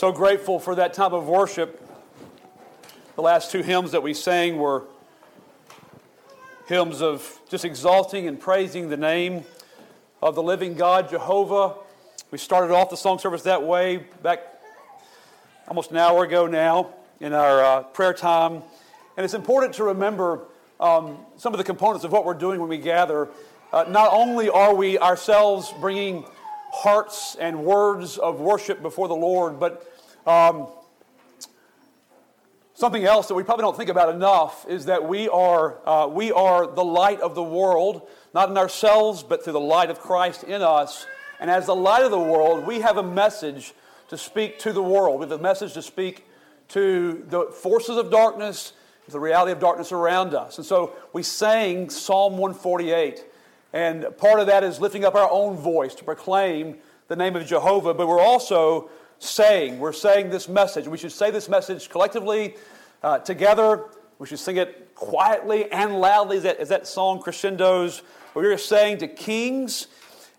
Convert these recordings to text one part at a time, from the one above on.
So grateful for that time of worship. The last two hymns that we sang were hymns of just exalting and praising the name of the living God, Jehovah. We started off the song service that way back almost an hour ago now in our uh, prayer time. And it's important to remember um, some of the components of what we're doing when we gather. Uh, not only are we ourselves bringing hearts and words of worship before the Lord, but um, something else that we probably don't think about enough is that we are, uh, we are the light of the world, not in ourselves, but through the light of Christ in us. And as the light of the world, we have a message to speak to the world. We have a message to speak to the forces of darkness, the reality of darkness around us. And so we sang Psalm 148. And part of that is lifting up our own voice to proclaim the name of Jehovah, but we're also saying, we're saying this message. We should say this message collectively, uh, together. We should sing it quietly and loudly as that, as that song crescendos. We're saying to kings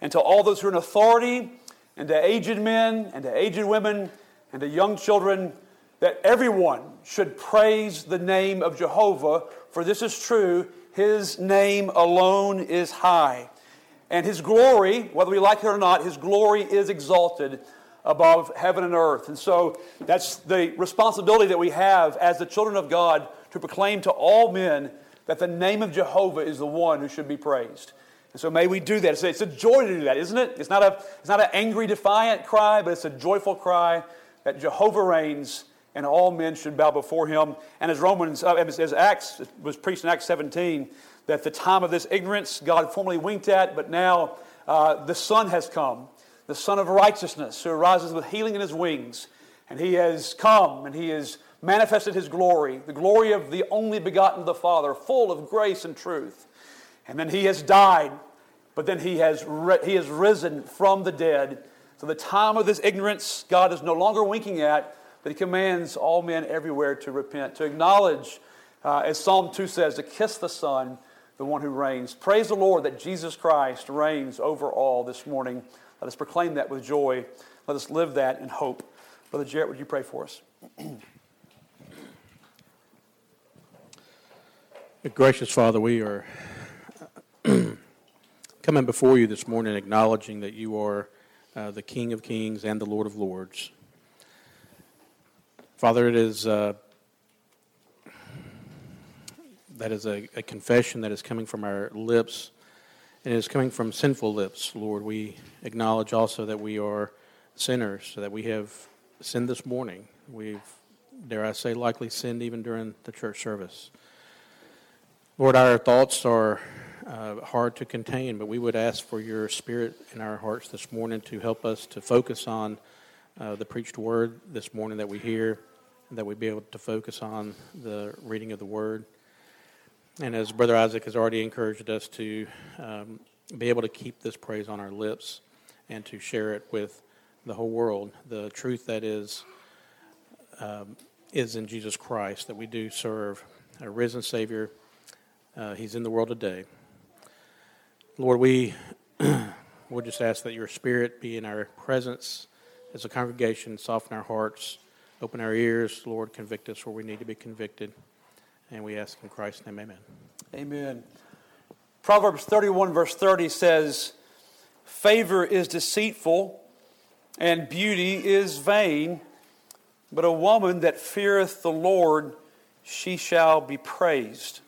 and to all those who are in authority, and to aged men, and to aged women, and to young children, that everyone should praise the name of Jehovah, for this is true his name alone is high. And His glory, whether we like it or not, His glory is exalted above heaven and earth. And so that's the responsibility that we have as the children of God to proclaim to all men that the name of Jehovah is the one who should be praised. And so may we do that. It's a joy to do that, isn't it? It's not, a, it's not an angry, defiant cry, but it's a joyful cry that Jehovah reigns and all men should bow before him. And as Romans, uh, as Acts was preached in Acts 17, that the time of this ignorance God formerly winked at, but now uh, the sun has come, the Son of righteousness, who arises with healing in his wings. And he has come and he has manifested his glory, the glory of the only begotten of the Father, full of grace and truth. And then he has died, but then he has, he has risen from the dead. So the time of this ignorance God is no longer winking at, but he commands all men everywhere to repent, to acknowledge, uh, as Psalm 2 says, to kiss the Son, the one who reigns. Praise the Lord that Jesus Christ reigns over all this morning. Let us proclaim that with joy. Let us live that in hope. Brother Jarrett, would you pray for us? Gracious Father, we are coming before you this morning acknowledging that you are uh, the King of Kings and the Lord of Lords. Father, it is uh, that is a, a, confession that is coming from our lips, and it is coming from sinful lips, Lord. We acknowledge also that we are sinners, that we have sinned this morning. We've, dare I say, likely sinned even during the church service. Lord, our thoughts are uh, hard to contain, but we would ask for your spirit in our hearts this morning to help us to focus on uh, the preached word this morning that we hear that we be able to focus on the reading of the Word. And as Brother Isaac has already encouraged us to um, be able to keep this praise on our lips and to share it with the whole world, the truth that is um, is in Jesus Christ that we do serve a risen Savior. Uh, he's in the world today. Lord, we would just ask that your Spirit be in our presence as a congregation, soften our hearts Open our ears, Lord, convict us where we need to be convicted. And we ask in Christ's name, amen. Amen. Proverbs 31, verse 30 says, Favor is deceitful, and beauty is vain, but a woman that feareth the Lord, she shall be praised.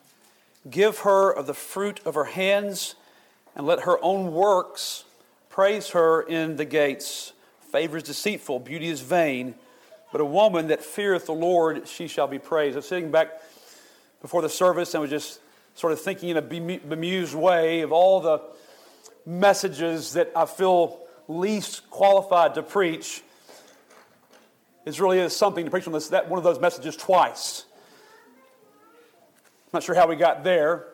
Give her of the fruit of her hands, and let her own works praise her in the gates. Favor is deceitful, beauty is vain, but a woman that feareth the Lord, she shall be praised. I was sitting back before the service and was just sort of thinking in a bemused way of all the messages that I feel least qualified to preach. It really is something to preach on this, that, one of those messages twice. Not sure how we got there,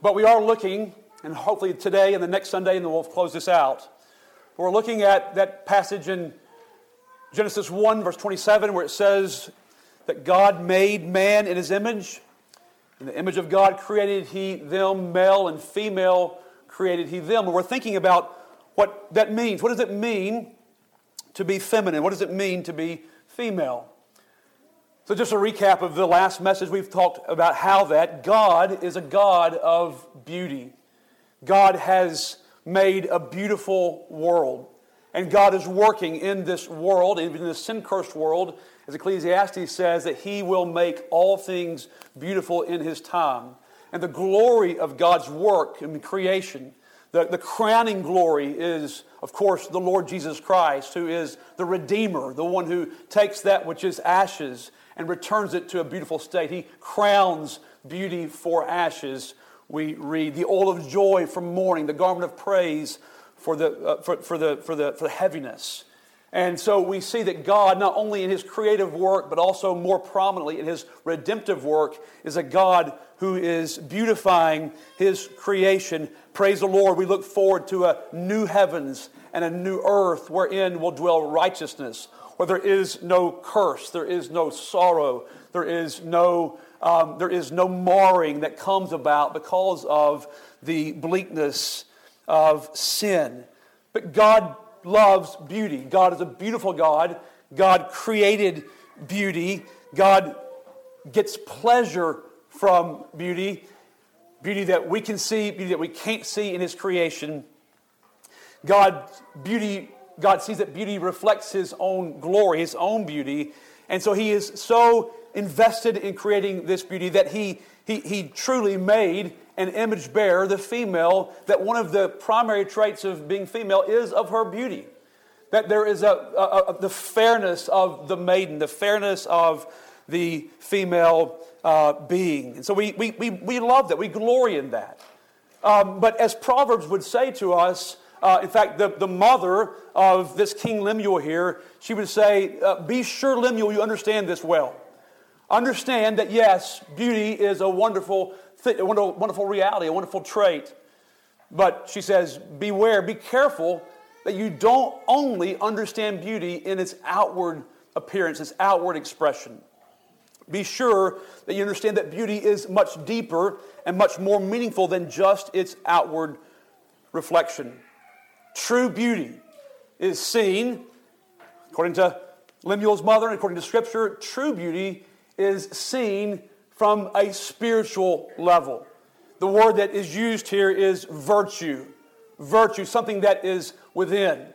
but we are looking, and hopefully today and the next Sunday, and then we'll close this out. We're looking at that passage in Genesis 1, verse 27, where it says that God made man in his image. In the image of God created he them, male and female created he them. And we're thinking about what that means. What does it mean to be feminine? What does it mean to be female? So, just a recap of the last message, we've talked about how that God is a God of beauty. God has made a beautiful world. And God is working in this world, in this sin cursed world, as Ecclesiastes says, that He will make all things beautiful in His time. And the glory of God's work in creation, the, the crowning glory is, of course, the Lord Jesus Christ, who is the Redeemer, the one who takes that which is ashes and returns it to a beautiful state. He crowns beauty for ashes, we read. The oil of joy from mourning, the garment of praise for the, uh, for, for, the, for, the, for the heaviness. And so we see that God, not only in his creative work, but also more prominently in his redemptive work, is a God who is beautifying his creation. Praise the Lord. We look forward to a new heavens and a new earth wherein will dwell righteousness, where there is no curse, there is no sorrow, there is no, um, there is no marring that comes about because of the bleakness of sin. But God loves beauty. God is a beautiful God. God created beauty. God gets pleasure from beauty, beauty that we can see, beauty that we can't see in His creation. God, beauty, God sees that beauty reflects His own glory, His own beauty. And so He is so invested in creating this beauty that He, he, he truly made an image bearer, the female, that one of the primary traits of being female is of her beauty. That there is a, a, a the fairness of the maiden, the fairness of the female uh, being. And so we, we, we, we love that, we glory in that. Um, but as Proverbs would say to us, uh, in fact, the, the mother of this King Lemuel here, she would say, uh, Be sure, Lemuel, you understand this well. Understand that, yes, beauty is a wonderful a wonderful reality, a wonderful trait. But she says, beware, be careful that you don't only understand beauty in its outward appearance, its outward expression. Be sure that you understand that beauty is much deeper and much more meaningful than just its outward reflection. True beauty is seen, according to Lemuel's mother and according to Scripture, true beauty is seen from a spiritual level. The word that is used here is virtue. Virtue, something that is within.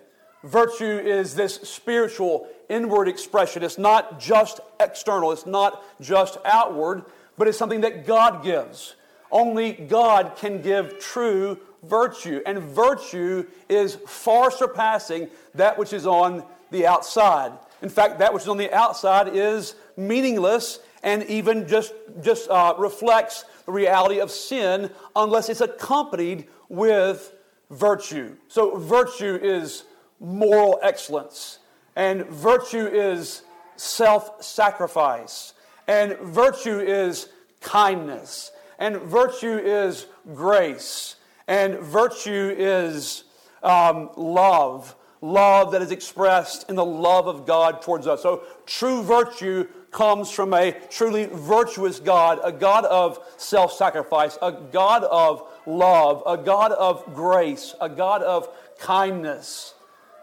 Virtue is this spiritual, inward expression. It's not just external, it's not just outward, but it's something that God gives. Only God can give true virtue. And virtue is far surpassing that which is on the outside. In fact, that which is on the outside is meaningless and even just, just uh, reflects the reality of sin unless it's accompanied with virtue. So, virtue is moral excellence, and virtue is self sacrifice, and virtue is kindness, and virtue is grace, and virtue is um, love. Love that is expressed in the love of God towards us. So, true virtue comes from a truly virtuous God, a God of self sacrifice, a God of love, a God of grace, a God of kindness,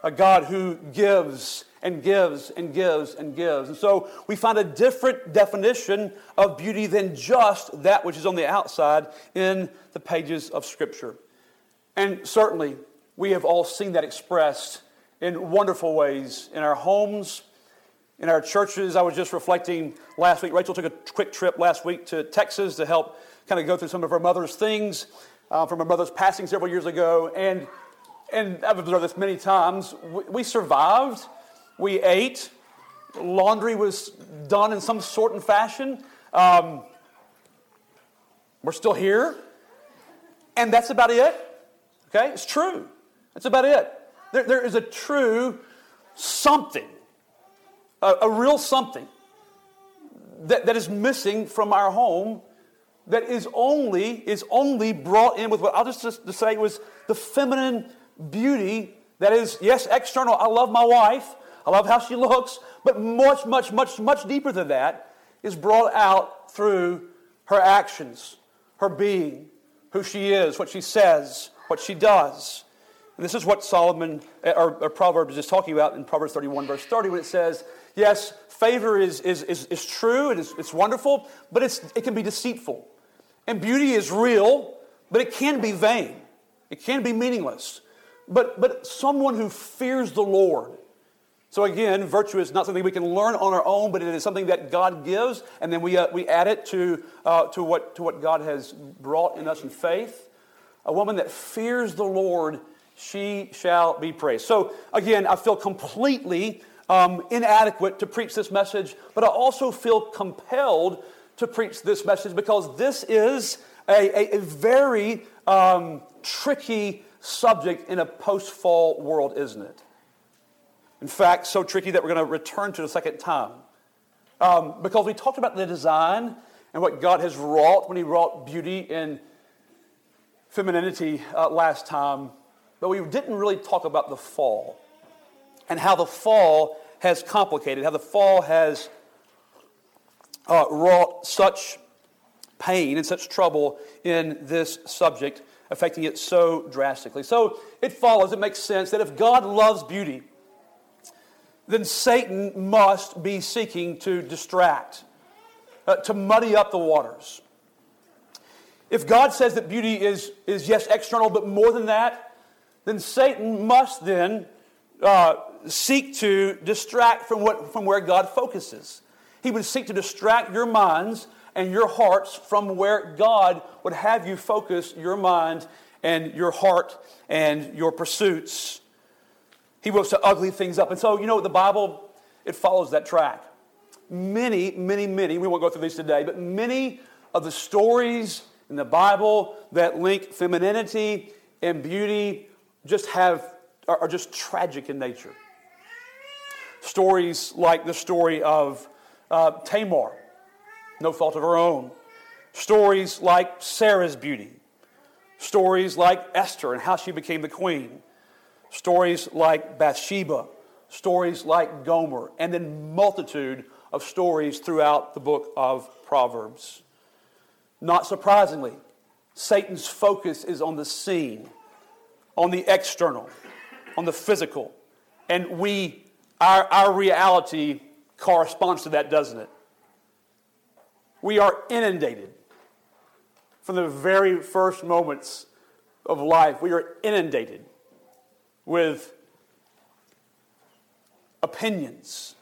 a God who gives and gives and gives and gives. And so we find a different definition of beauty than just that which is on the outside in the pages of Scripture. And certainly, we have all seen that expressed in wonderful ways in our homes in our churches. I was just reflecting last week. Rachel took a quick trip last week to Texas to help kind of go through some of her mother's things uh, from her mother's passing several years ago. And, and I've observed this many times. We, we survived, we ate, laundry was done in some sort and fashion. Um, we're still here. And that's about it. Okay? It's true. That's about it. There, there is a true something a, a real something that, that is missing from our home that is only is only brought in with what I'll just, just say was the feminine beauty that is yes external. I love my wife. I love how she looks, but much much much much deeper than that is brought out through her actions, her being, who she is, what she says, what she does. And this is what Solomon, or, or Proverbs is talking about in Proverbs 31, verse 30, when it says, Yes, favor is, is, is, is true, it is, it's wonderful, but it's, it can be deceitful. And beauty is real, but it can be vain. It can be meaningless. But, but someone who fears the Lord. So again, virtue is not something we can learn on our own, but it is something that God gives, and then we, uh, we add it to, uh, to, what, to what God has brought in us in faith. A woman that fears the Lord, she shall be praised. So again, I feel completely um, inadequate to preach this message, but I also feel compelled to preach this message because this is a, a, a very um, tricky subject in a post fall world, isn't it? In fact, so tricky that we're going to return to the second time. Um, because we talked about the design and what God has wrought when He wrought beauty and femininity uh, last time, but we didn't really talk about the fall and how the fall has complicated, how the fall has uh, wrought such pain and such trouble in this subject affecting it so drastically. So it follows, it makes sense that if God loves beauty, then Satan must be seeking to distract, uh, to muddy up the waters. If God says that beauty is, is yes, external, but more than that, then Satan must then uh, seek to distract from, what, from where God focuses. He would seek to distract your minds and your hearts from where God would have you focus your mind and your heart and your pursuits. He wants to ugly things up. And so, you know, the Bible, it follows that track. Many, many, many, we won't go through these today, but many of the stories in the Bible that link femininity and beauty just have, are, are just tragic in nature. Stories like the story of uh, Tamar no fault of her own. Stories like Sarah's beauty. Stories like Esther and how she became the queen. Stories like Bathsheba. Stories like Gomer. And then multitude of stories throughout the book of Proverbs. Not surprisingly, Satan's focus is on the seen, on the external, on the physical. And we, our, our reality corresponds to that, doesn't it? We are inundated from the very first moments of life. We are inundated with opinions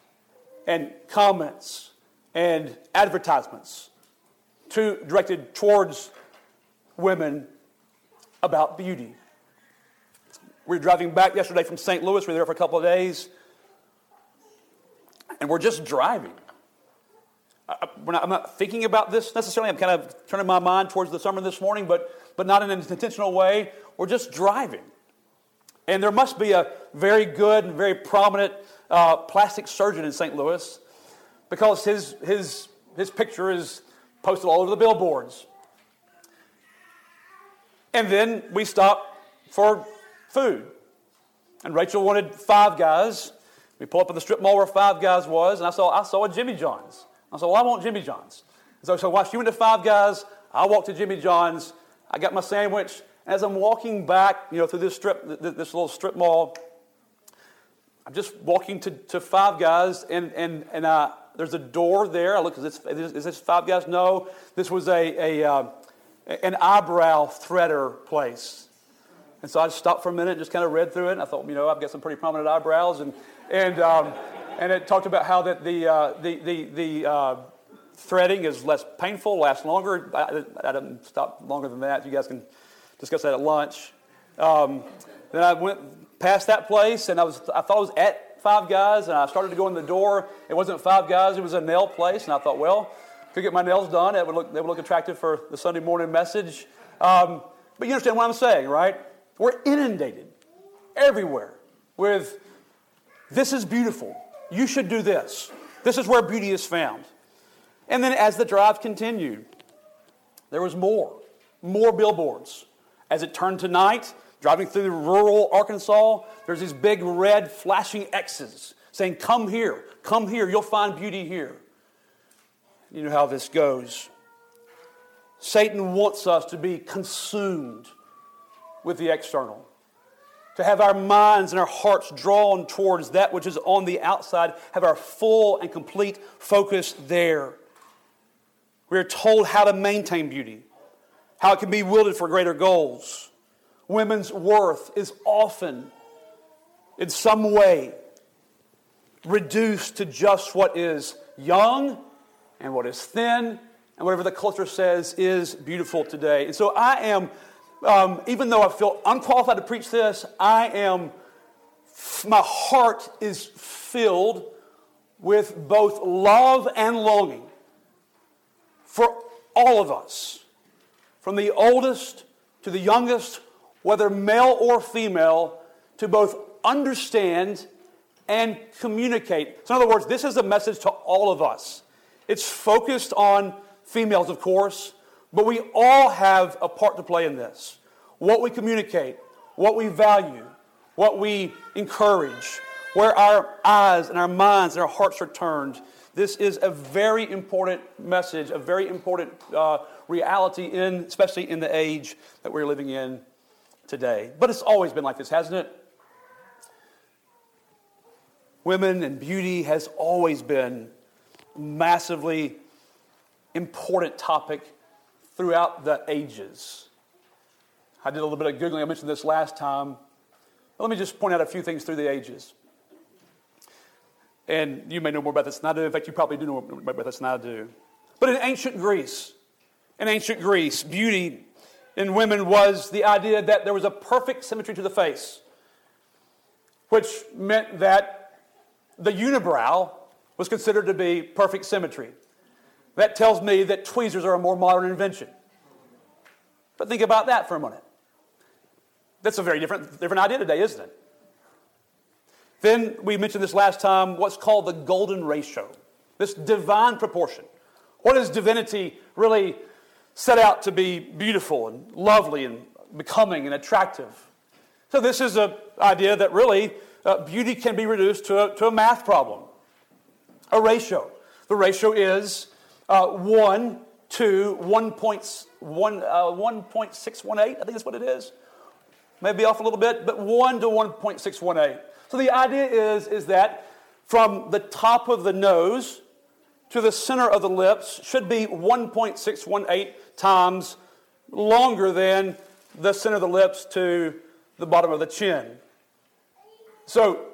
and comments and advertisements to, directed towards women about beauty. We were driving back yesterday from St. Louis. We were there for a couple of days. And we're just driving. I, not, I'm not thinking about this necessarily. I'm kind of turning my mind towards the sermon this morning, but, but not in an intentional way. We're just driving. And there must be a very good and very prominent uh, plastic surgeon in St. Louis because his, his, his picture is posted all over the billboards. And then we stop for food. And Rachel wanted Five Guys. We pulled up at the strip mall where Five Guys was, and I saw, I saw a Jimmy John's. I said, Well, I want Jimmy John's. So, so while she went to Five Guys, I walked to Jimmy John's. I got my sandwich. As I'm walking back, you know, through this strip, this little strip mall, I'm just walking to, to Five Guys, and, and, and uh, there's a door there. I look, is this, is this Five Guys? No. This was a, a, uh, an eyebrow threader place. And so I stopped for a minute and just kind of read through it. And I thought, you know, I've got some pretty prominent eyebrows. And, and um, and it talked about how that the, uh, the, the, the uh, threading is less painful, lasts longer. I, I, didn't stop longer than that. You guys can discuss that at lunch. Um, then I went past that place, and I, was, I thought I was at Five Guys, and I started to go in the door. It wasn't Five Guys, it was a nail place, and I thought, well, could get my nails done. It would look, they would look attractive for the Sunday morning message. Um, but you understand what I'm saying, right? We're inundated everywhere with this is beautiful. You should do this. This is where beauty is found. And then as the drive continued, there was more, more billboards. As it turned to night, driving through rural Arkansas, there's these big red flashing X's saying, Come here, come here, you'll find beauty here. You know how this goes. Satan wants us to be consumed with the external. to have our minds and our hearts drawn towards that which is on the outside, have our full and complete focus there. We are told how to maintain beauty, how it can be wielded for greater goals. Women's worth is often, in some way, reduced to just what is young and what is thin and whatever the culture says is beautiful today. And so I am um, even though I feel unqualified to preach this, I am, my heart is filled with both love and longing for all of us, from the oldest to the youngest, whether male or female, to both understand and communicate. So, in other words, this is a message to all of us. It's focused on females, of course, but we all have a part to play in this. What we communicate, what we value, what we encourage, where our eyes and our minds and our hearts are turned. This is a very important message, a very important uh, reality, in, especially in the age that we're living in today. But it's always been like this, hasn't it? Women and beauty has always been massively important topic throughout the ages. I did a little bit of Googling. I mentioned this last time. But let me just point out a few things through the ages. And you may know more about this than I do. In fact, you probably do know more about this than I do. But in ancient Greece, in ancient Greece, beauty in women was the idea that there was a perfect symmetry to the face, which meant that the unibrow was considered to be perfect symmetry. That tells me that tweezers are a more modern invention. But think about that for a minute. That's a very different, different idea today, isn't it? Then we mentioned this last time what's called the golden ratio, this divine proportion. What does divinity really set out to be beautiful and lovely and becoming and attractive? So, this is an idea that really uh, beauty can be reduced to a, to a math problem, a ratio. The ratio is uh, 1 to 1.618, uh, 1.618, I think that's what it is. Maybe off a little bit, but 1 to 1.618. So the idea is, is that from the top of the nose to the center of the lips should be 1.618 times longer than the center of the lips to the bottom of the chin. So,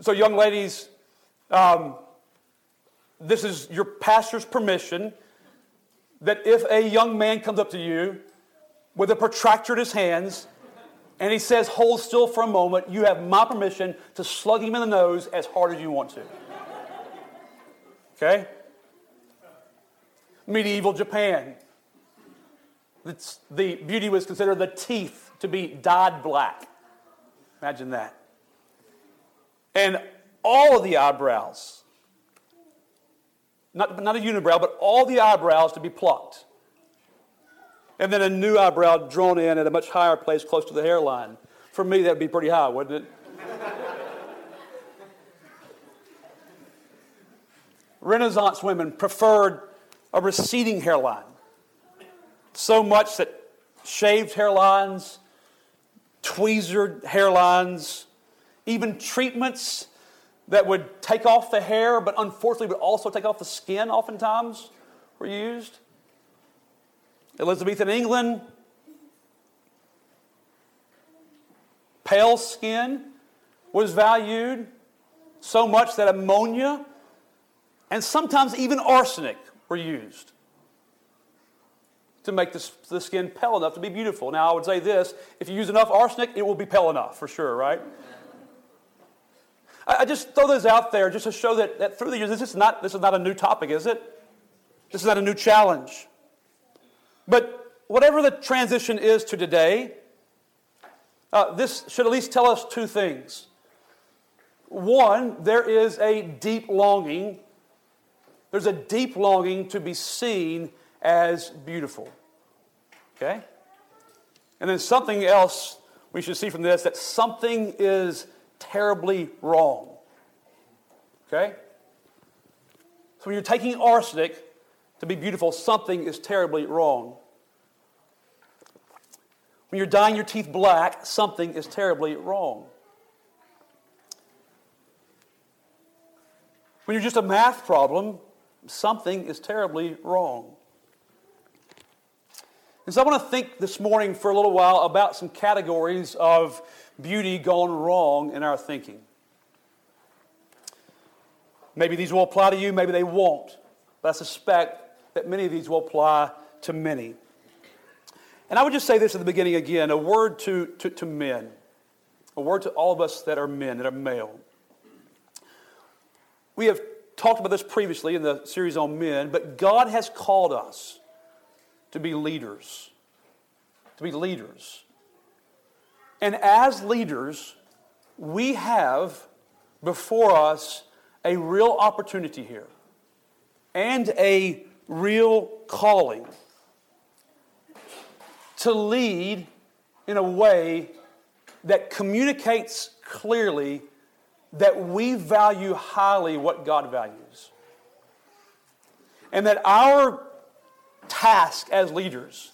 so young ladies, um, this is your pastor's permission that if a young man comes up to you with a protractor in his hands and he says, Hold still for a moment, you have my permission to slug him in the nose as hard as you want to. Okay? Medieval Japan. It's, the beauty was considered the teeth to be dyed black. Imagine that. And all of the eyebrows, not, not a unibrow, but all the eyebrows to be plucked and then a new eyebrow drawn in at a much higher place close to the hairline. For me, that would be pretty high, wouldn't it? Renaissance women preferred a receding hairline. So much that shaved hairlines, tweezered hairlines, even treatments that would take off the hair, but unfortunately would also take off the skin, oftentimes were used. Elizabethan England, pale skin was valued so much that ammonia and sometimes even arsenic were used to make the, the skin pale enough to be beautiful. Now, I would say this if you use enough arsenic, it will be pale enough for sure, right? I, just throw this out there just to show that, that through the years, this is, not, this is not a new topic, is it? This is not a new challenge. But whatever the transition is to today, uh, this should at least tell us two things. One, there is a deep longing, there's a deep longing to be seen as beautiful. Okay? And then something else we should see from this that something is terribly wrong. Okay? So when you're taking arsenic to be beautiful, something is terribly wrong. When you're dyeing your teeth black, something is terribly wrong. When you're just a math problem, something is terribly wrong. And so I want to think this morning for a little while about some categories of beauty gone wrong in our thinking. Maybe these will apply to you, maybe they won't. But I suspect that many of these will apply to many. And I would just say this at the beginning again a word to, to, to men, a word to all of us that are men, that are male. We have talked about this previously in the series on men, but God has called us to be leaders. To be leaders. And as leaders, we have before us a real opportunity here and a real calling to lead in a way that communicates clearly that we value highly what God values. And that our task as leaders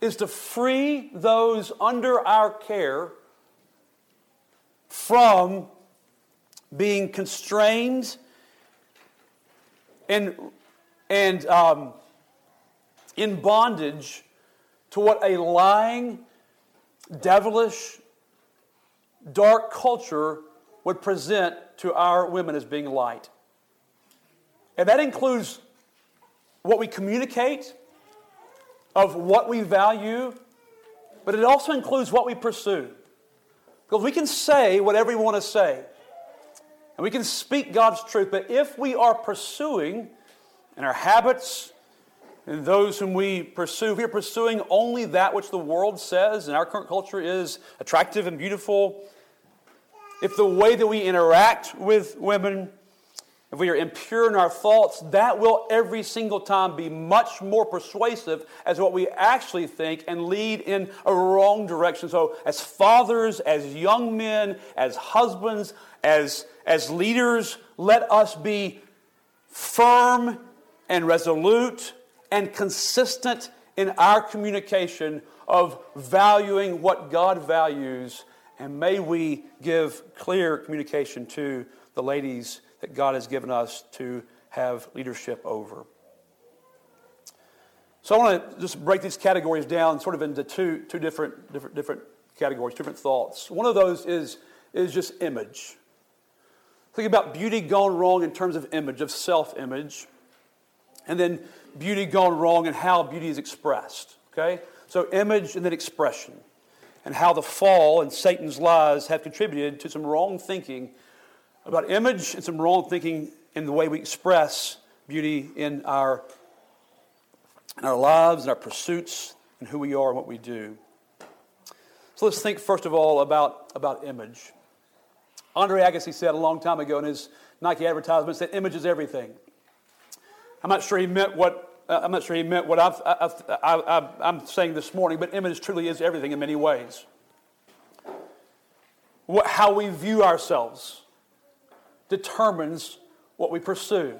is to free those under our care from being constrained and, and um, in bondage to what a lying, devilish, dark culture would present to our women as being light. And that includes what we communicate, of what we value, but it also includes what we pursue. Because we can say whatever we want to say, and we can speak God's truth, but if we are pursuing in our habits and those whom we pursue, we are pursuing only that which the world says and our current culture is attractive and beautiful, if the way that we interact with women if we are impure in our thoughts, that will every single time be much more persuasive as what we actually think and lead in a wrong direction. So, as fathers, as young men, as husbands, as, as leaders, let us be firm and resolute and consistent in our communication of valuing what God values. And may we give clear communication to the ladies that God has given us to have leadership over. So I want to just break these categories down sort of into two, two different, different, different categories, different thoughts. One of those is, is just image. Think about beauty gone wrong in terms of image, of self image, and then beauty gone wrong and how beauty is expressed. Okay? So, image and then expression, and how the fall and Satan's lies have contributed to some wrong thinking about image and some wrong thinking in the way we express beauty in our, in our lives and our pursuits and who we are and what we do. So let's think first of all about, about image. Andre Agassi said a long time ago in his Nike advertisements that image is everything. I'm not sure he meant what uh, I'm not sure he meant what I've, I've, I'm saying this morning, but image truly is everything in many ways. What, how we view ourselves, determines what we pursue.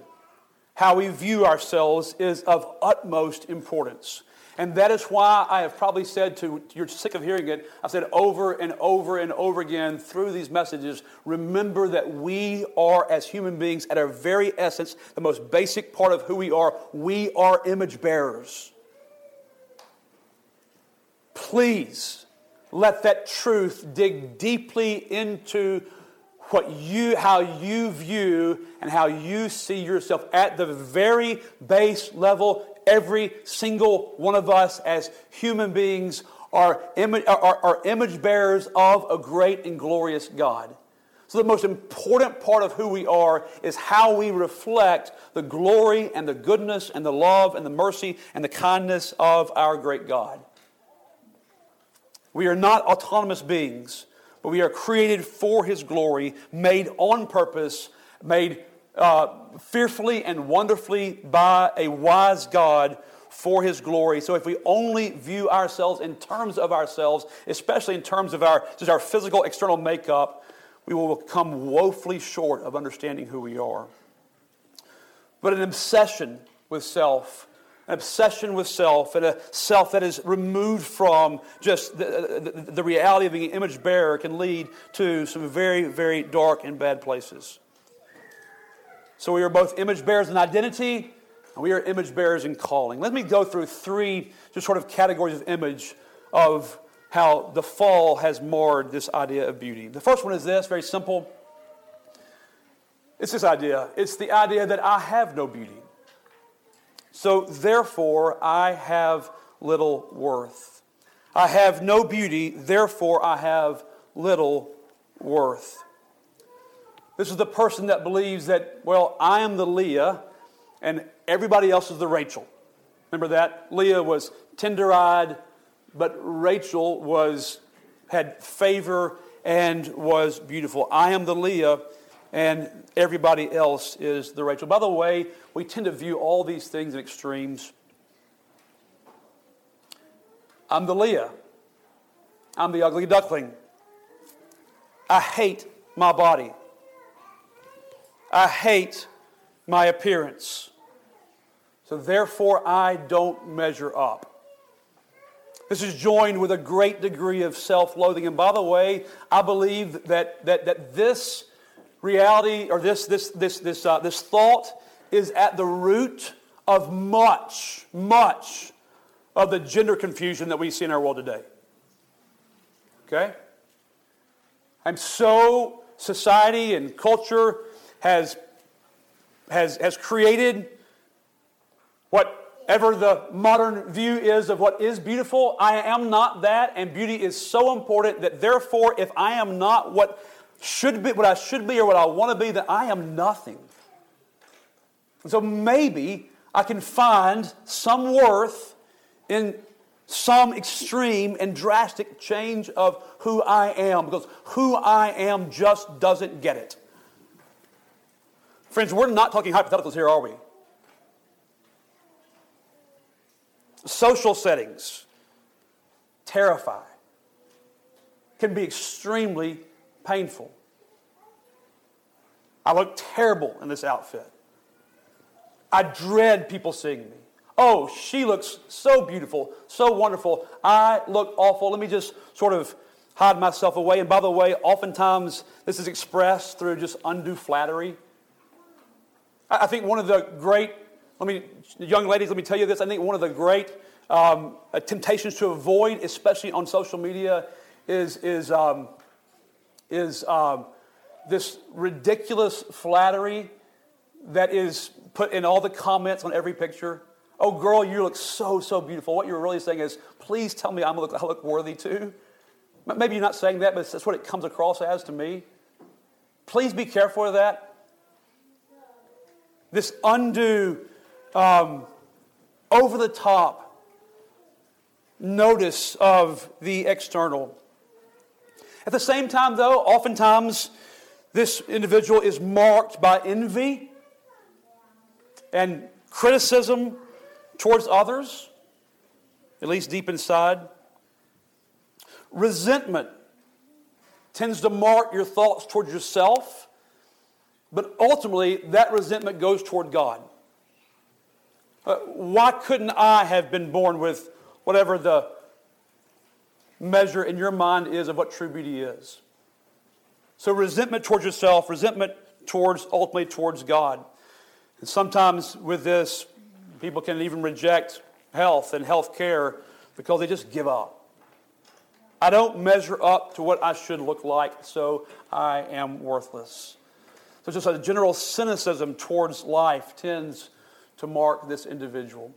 How we view ourselves is of utmost importance. And that is why I have probably said to, you're sick of hearing it, I've said over and over and over again through these messages remember that we are, as human beings, at our very essence, the most basic part of who we are, we are image bearers. Please let that truth dig deeply into what you, how you view and how you see yourself at the very base level. Every single one of us as human beings are, image, are, are image bearers of a great and glorious God. So, the most important part of who we are is how we reflect the glory and the goodness and the love and the mercy and the kindness of our great God. We are not autonomous beings but we are created for His glory, made on purpose, made uh, fearfully and wonderfully by a wise God for His glory. So if we only view ourselves in terms of ourselves, especially in terms of our just our physical external makeup, we will come woefully short of understanding who we are. But an obsession with self obsession with self, and a self that is removed from just the, the, the reality of being an image bearer can lead to some very, very dark and bad places. So we are both image bearers in identity, and we are image bearers in calling. Let me go through three just sort of categories of image of how the fall has marred this idea of beauty. The first one is this very simple. It's this idea it's the idea that I have no beauty. So therefore, I have little worth. I have no beauty, therefore, I have little worth. This is the person that believes that, well, I am the Leah and everybody else is the Rachel. Remember that? Leah was tender eyed, but Rachel was, had favor and was beautiful. I am the Leah and everybody else is the Rachel. By the way, we tend to view all these things in extremes. I'm the Leah. I'm the ugly duckling. I hate my body. I hate my appearance. So therefore, I don't measure up. This is joined with a great degree of self loathing. And by the way, I believe that, that, that this reality or this, this, this, this, uh, this thought is at the root of much, much of the gender confusion that we see in our world today. Okay? I'm so society and culture has, has, has created whatever the modern view is of what is beautiful. I am not that, and beauty is so important that therefore, if I am not what should be what I should be or what I want to be, then I am nothing. So maybe I can find some worth in some extreme and drastic change of who I am because who I am just doesn't get it. Friends, we're not talking hypotheticals here, are we? Social settings terrify, can be extremely painful. I look terrible in this outfit. I dread people seeing me. Oh, she looks so beautiful, so wonderful. I look awful. Let me just sort of hide myself away. And by the way, oftentimes this is expressed through just undue flattery. I think one of the great, let me, young ladies, let me tell you this. I think one of the great um, temptations to avoid, especially on social media, is, is, um, is um, this ridiculous flattery that is put in all the comments on every picture. Oh, girl, you look so, so beautiful. What you're really saying is, please tell me I'm look, I look worthy too. Maybe you're not saying that, but that's what it comes across as to me. Please be careful of that. This undue, um, over the top notice of the external. At the same time, though, oftentimes this individual is marked by envy and criticism towards others, at least deep inside. Resentment tends to mark your thoughts towards yourself, but ultimately that resentment goes toward God. Uh, why couldn't I have been born with whatever the measure in your mind is of what true beauty is? So, resentment towards yourself, resentment towards ultimately towards God. And sometimes with this, people can even reject health and health care because they just give up. I don't measure up to what I should look like, so I am worthless. So, just a general cynicism towards life tends to mark this individual.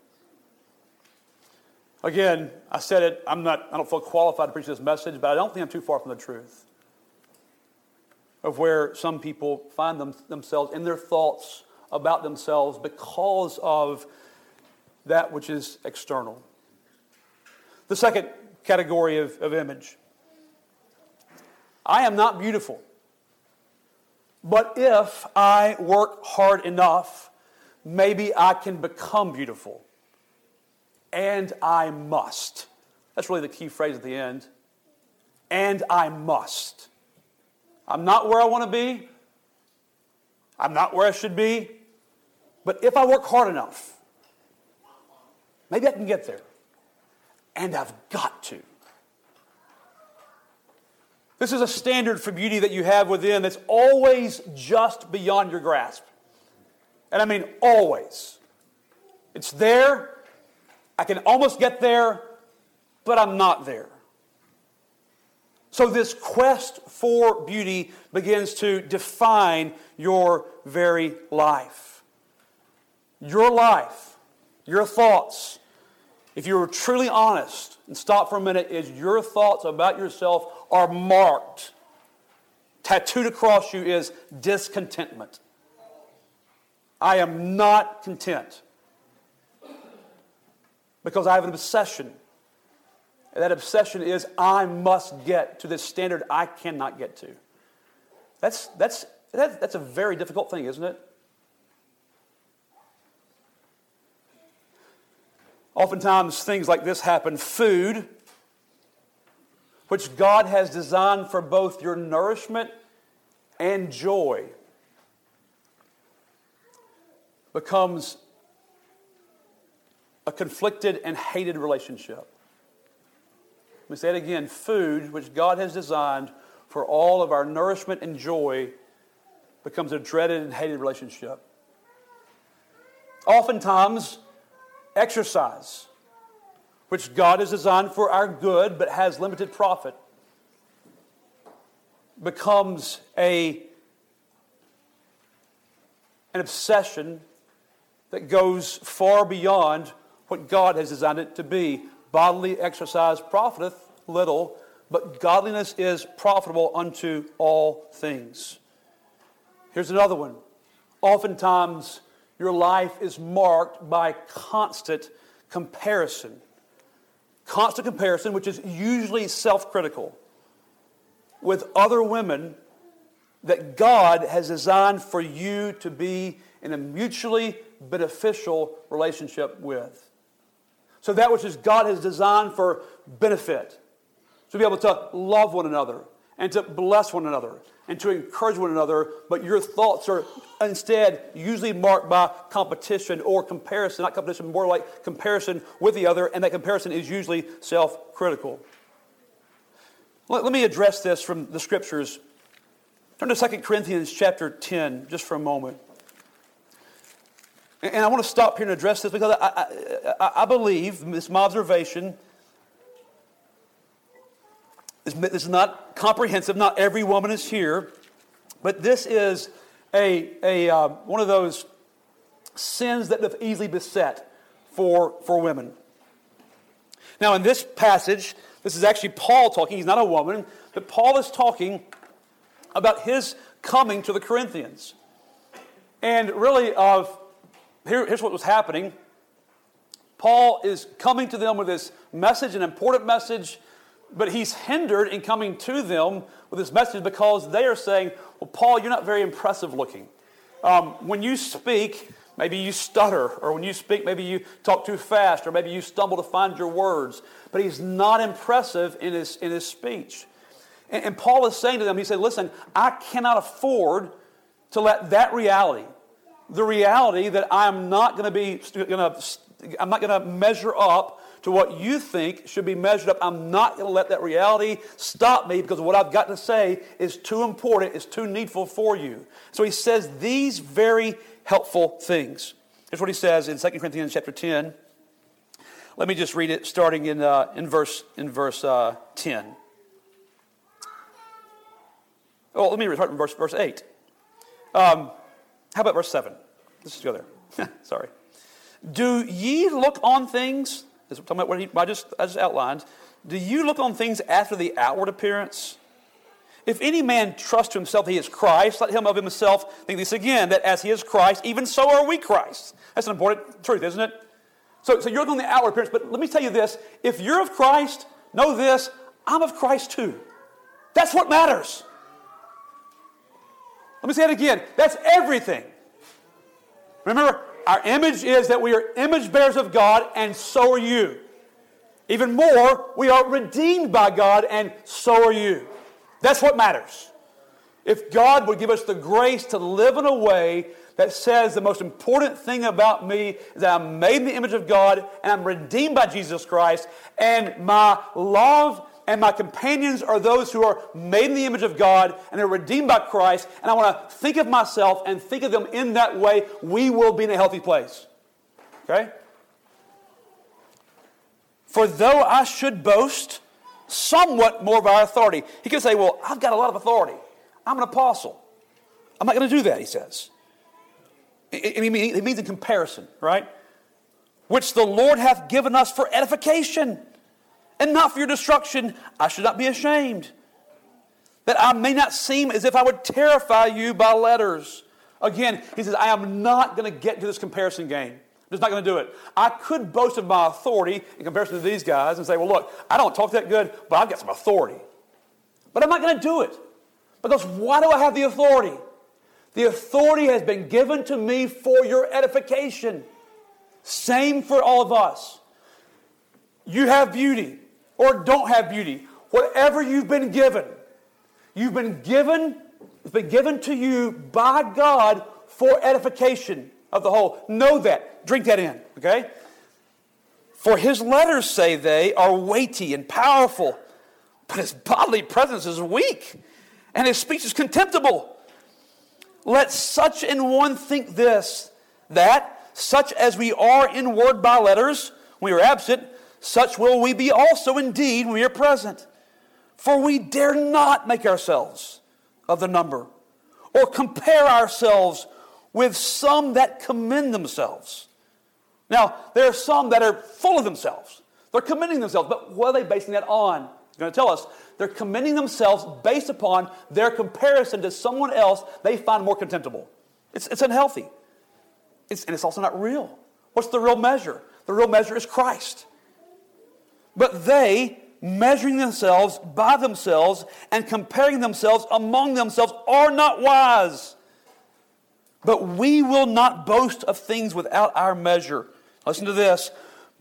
Again, I said it, I'm not, I don't feel qualified to preach this message, but I don't think I'm too far from the truth of where some people find them, themselves in their thoughts about themselves because of that which is external. The second category of, of image I am not beautiful. But if I work hard enough, maybe I can become beautiful. And I must. That's really the key phrase at the end. And I must. I'm not where I want to be. I'm not where I should be. But if I work hard enough, Maybe I can get there. And I've got to. This is a standard for beauty that you have within that's always just beyond your grasp. And I mean always. It's there. I can almost get there, but I'm not there. So, this quest for beauty begins to define your very life. Your life, your thoughts, if you are truly honest and stop for a minute, is your thoughts about yourself are marked. Tattooed across you is discontentment. I am not content because I have an obsession and that obsession is, I must get to this standard I cannot get to. That's, that's, that, that's a very difficult thing, isn't it? Oftentimes, things like this happen. Food, which God has designed for both your nourishment and joy, becomes a conflicted and hated relationship. Let me say it again food, which God has designed for all of our nourishment and joy, becomes a dreaded and hated relationship. Oftentimes, exercise, which God has designed for our good but has limited profit, becomes a, an obsession that goes far beyond what God has designed it to be bodily exercise profiteth little, but godliness is profitable unto all things. Here's another one. Oftentimes, your life is marked by constant comparison. Constant comparison, which is usually self critical, with other women that God has designed for you to be in a mutually beneficial relationship with. So that which is God has designed for benefit. To be able to love one another and to bless one another and to encourage one another, but your thoughts are instead usually marked by competition or comparison, not competition, more like comparison with the other, and that comparison is usually self critical. Let, let, me address this from the scriptures. Turn to 2 Corinthians chapter 10 just for a moment. And I want to stop here and address this because I, I, I believe, this my observation, this, is not comprehensive, not every woman is here, but this is a, a, uh, one of those sins that have easily beset for, for women. Now, in this passage, this is actually Paul talking. He's not a woman, but Paul is talking about his coming to the Corinthians. And really, of here, here's what was happening Paul is coming to them with this message, an important message, but he's hindered in coming to them with this message because they are saying, Well, Paul, you're not very impressive looking. Um, when you speak, maybe you stutter, or when you speak, maybe you talk too fast, or maybe you stumble to find your words. But he's not impressive in his, in his speech. And, and Paul is saying to them, He said, Listen, I cannot afford to let that reality, the reality that I'm not going to be going to I'm not going to measure up to what you think should be measured up. I'm not going to let that reality stop me because what I've got to say is too important, is too needful for you. So he says these very helpful things. Here's what he says in 2 Corinthians chapter 10. Let me just read it starting in, uh, in verse, in verse uh, 10. Oh, let me start in verse, verse 8. Um, how about verse 7? Let's just go there. Sorry. Do ye look on things, this talking about what he, I, just, I just outlined, do you look on things after the outward appearance? If any man trust to himself that he is Christ, let him of himself think this again, that as he is Christ, even so are we Christ. That's an important truth, isn't it? So, so you're looking on the outward appearance, but let me tell you this. If you're of Christ, know this, I'm of Christ too. That's what matters. Let me say it again. That's everything. Remember, our image is that we are image bearers of God, and so are you. Even more, we are redeemed by God, and so are you. That's what matters. If God would give us the grace to live in a way that says the most important thing about me is that I'm made in the image of God and I'm redeemed by Jesus Christ, and my love and my companions are those who are made in the image of God and are redeemed by Christ, and I want to think of myself and think of them in that way, we will be in a healthy place. Okay? For though I should boast somewhat more of our authority, he could say, Well, I've got a lot of authority. I'm an apostle. I'm not going to do that, he says. It, it means in comparison, right? Which the Lord hath given us for edification and not for your destruction. I should not be ashamed. That I may not seem as if I would terrify you by letters. Again, he says, I am not going to get into this comparison game. I'm just not going to do it. I could boast of my authority in comparison to these guys and say, well, look, I don't talk that good, but I've got some authority. But I'm not going to do it. Because why do I have the authority? The authority has been given to me for your edification. Same for all of us. You have beauty or don't have beauty. Whatever you've been given, you've been given, it's been given to you by God for edification of the whole. Know that. Drink that in, okay? For his letters, say they, are weighty and powerful, but his bodily presence is weak, and his speech is contemptible. Let such an one think this, that such as we are in word by letters, we are absent, such will we be also indeed when we are present. For we dare not make ourselves of the number, or compare ourselves with some that commend themselves. Now, there are some that are full of themselves. They're commending themselves, but what are they basing that on? He's going to tell us. They're commending themselves based upon their comparison to someone else they find more contemptible. It's, it's unhealthy. It's, and it's also not real. What's the real measure? The real measure is Christ. But they, measuring themselves by themselves and comparing themselves among themselves, are not wise. But we will not boast of things without our measure. Listen to this.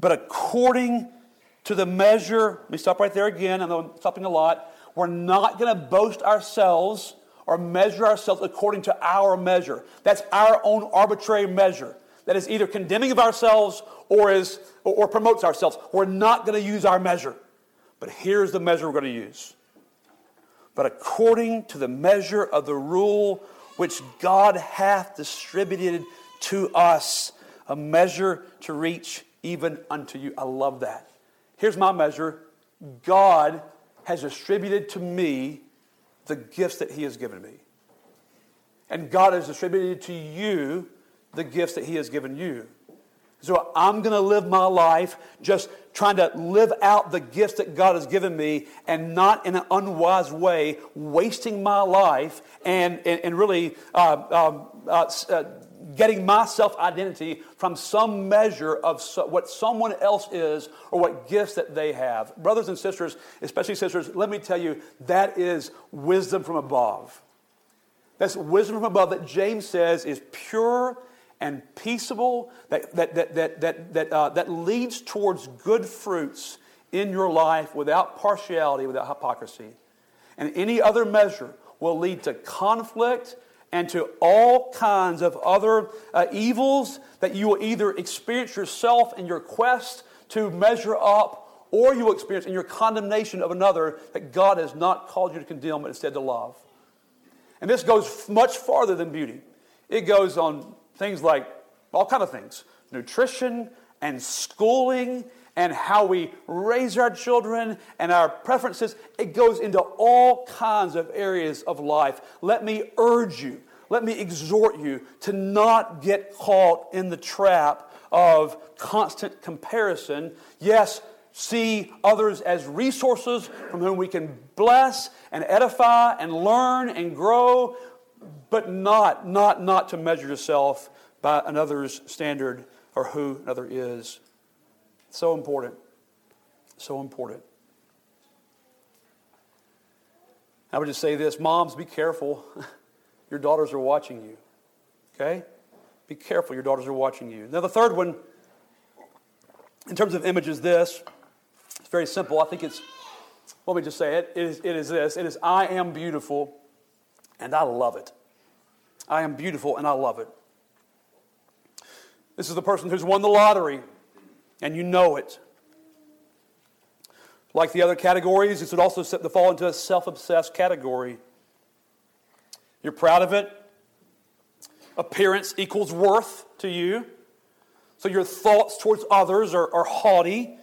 But according to the measure, let me stop right there again. I'm stopping a lot. We're not going to boast ourselves or measure ourselves according to our measure. That's our own arbitrary measure that is either condemning of ourselves or, is, or promotes ourselves. We're not going to use our measure. But here's the measure we're going to use. But according to the measure of the rule which God hath distributed to us, a measure to reach even unto you. I love that. Here's my measure God has distributed to me the gifts that He has given me. And God has distributed to you the gifts that He has given you. So I'm going to live my life just trying to live out the gifts that God has given me and not in an unwise way, wasting my life and, and, and really uh, um, uh, uh, getting my self identity from some measure of so, what someone else is or what gifts that they have. Brothers and sisters, especially sisters, let me tell you, that is wisdom from above. That's wisdom from above that James says is pure and peaceable, that, that, that, that, that, that, uh, that leads towards good fruits in your life without partiality, without hypocrisy. And any other measure will lead to conflict and to all kinds of other uh, evils that you will either experience yourself in your quest to measure up or you will experience in your condemnation of another that God has not called you to condemn but instead to love. And this goes much farther than beauty. It goes on things like all kind of things nutrition and schooling and how we raise our children and our preferences. It goes into all kinds of areas of life. Let me urge you, let me exhort you to not get caught in the trap of constant comparison. Yes, see others as resources from whom we can bless and edify and learn and grow, but not, not, not to measure yourself by another's standard or who another is. So important. So important. I would just say this moms, be careful. Your daughters are watching you. Okay? Be careful, your daughters are watching you. Now, the third one, in terms of images, this. It's very simple. I think it's, let me just say it. It is, it is this it is, I am beautiful and I love it. I am beautiful and I love it. This is the person who's won the lottery, and you know it. Like the other categories, this would also fall into a self obsessed category. You're proud of it. Appearance equals worth to you. So your thoughts towards others are, are haughty.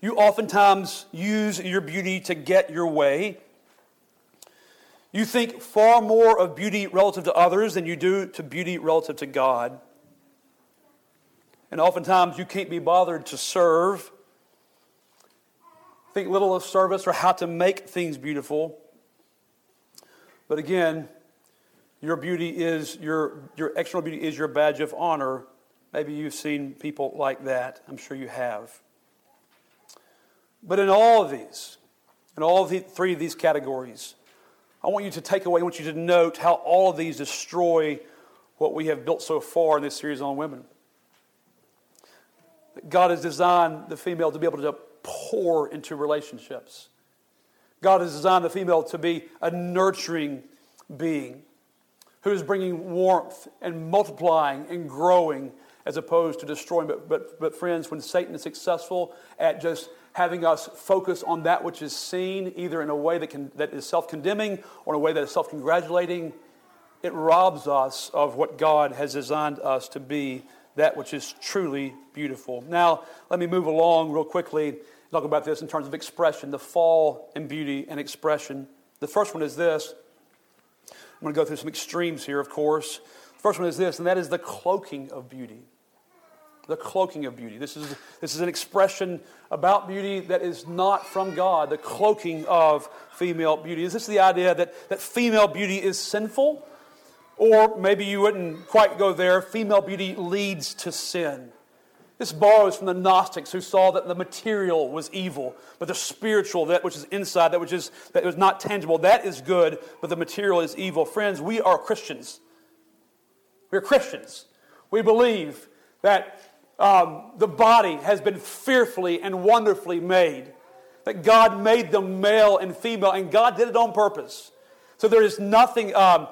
You oftentimes use your beauty to get your way. You think far more of beauty relative to others than you do to beauty relative to God. And oftentimes you can't be bothered to serve. Think little of service or how to make things beautiful. But again, your beauty is your, your external beauty is your badge of honor. Maybe you've seen people like that. I'm sure you have. But in all of these, in all of the three of these categories, I want you to take away, I want you to note how all of these destroy what we have built so far in this series on women. God has designed the female to be able to pour into relationships. God has designed the female to be a nurturing being who is bringing warmth and multiplying and growing as opposed to destroying. But, but, but friends, when Satan is successful at just having us focus on that which is seen, either in a way that, can, that is self condemning or in a way that is self congratulating, it robs us of what God has designed us to be, that which is truly beautiful. Now, let me move along real quickly talk about this in terms of expression, the fall in beauty and expression. The first one is this. I'm going to go through some extremes here, of course. The first one is this, and that is the cloaking of beauty. The cloaking of beauty. This is, this is an expression about beauty that is not from God, the cloaking of female beauty. Is this the idea that, that female beauty is sinful? Or maybe you wouldn't quite go there. Female beauty leads to sin. This borrows from the Gnostics who saw that the material was evil, but the spiritual, that which is inside, that which is that was not tangible, that is good, but the material is evil. Friends, we are Christians. We are Christians. We believe that um, the body has been fearfully and wonderfully made, that God made them male and female, and God did it on purpose. So there is nothing. Um,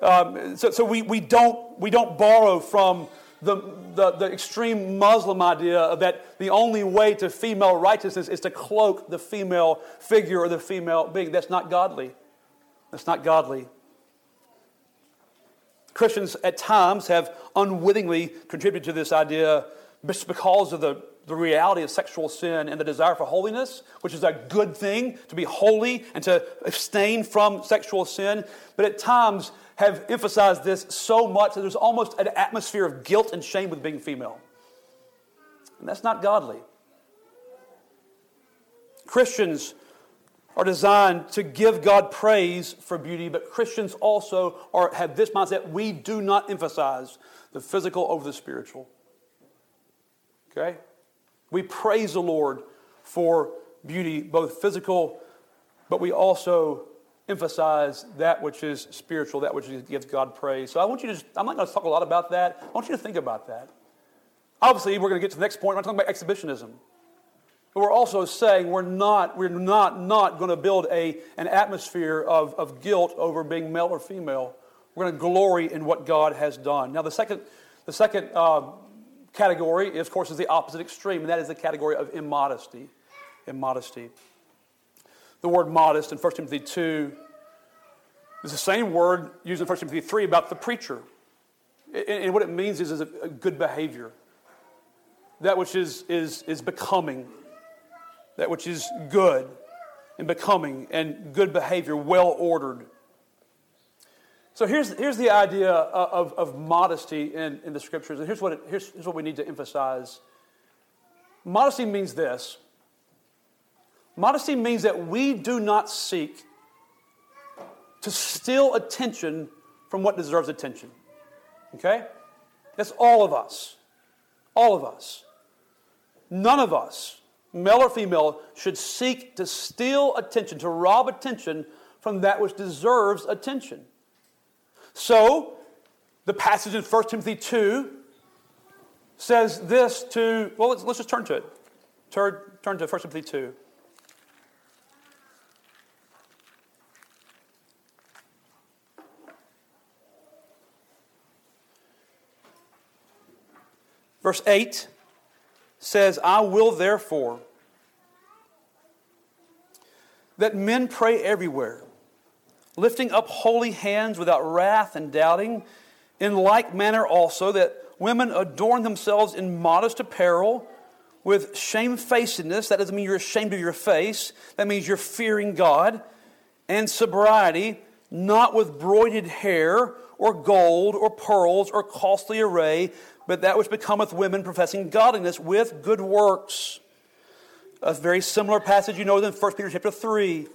um, so, so we, we don't we don't borrow from the, the, the extreme Muslim idea that the only way to female righteousness is to cloak the female figure or the female being. That's not godly. That's not godly. Christians at times have unwittingly contributed to this idea because of the, the reality of sexual sin and the desire for holiness, which is a good thing to be holy and to abstain from sexual sin. But at times, have emphasized this so much that there's almost an atmosphere of guilt and shame with being female. And that's not godly. Christians are designed to give God praise for beauty, but Christians also are, have this mindset we do not emphasize the physical over the spiritual. Okay? We praise the Lord for beauty, both physical, but we also emphasize that which is spiritual, that which gives God praise. So I want you to, just, I'm not going to talk a lot about that. I want you to think about that. Obviously, we're going to get to the next point. We're talking about exhibitionism. But we're also saying we're not, we're not, not going to build a, an atmosphere of, of guilt over being male or female. We're going to glory in what God has done. Now, the second, the second uh, category, is, of course, is the opposite extreme, and that is the category of immodesty. Immodesty. The word modest in 1 Timothy 2 is the same word used in 1 Timothy 3 about the preacher. And what it means is, is a good behavior. That which is, is, is becoming, that which is good and becoming and good behavior, well ordered. So here's, here's the idea of, of modesty in, in the scriptures. And here's what, it, here's, here's what we need to emphasize modesty means this Modesty means that we do not seek to steal attention from what deserves attention. Okay? That's all of us. All of us. None of us, male or female, should seek to steal attention, to rob attention from that which deserves attention. So, the passage in 1 Timothy 2 says this to, well, let's, let's just turn to it. Turn, turn to 1 Timothy 2. Verse 8 says, I will therefore that men pray everywhere, lifting up holy hands without wrath and doubting. In like manner also that women adorn themselves in modest apparel with shamefacedness. That doesn't mean you're ashamed of your face, that means you're fearing God. And sobriety, not with broided hair or gold or pearls or costly array, but that which becometh women professing godliness with good works. A very similar passage you know in 1 Peter chapter 3,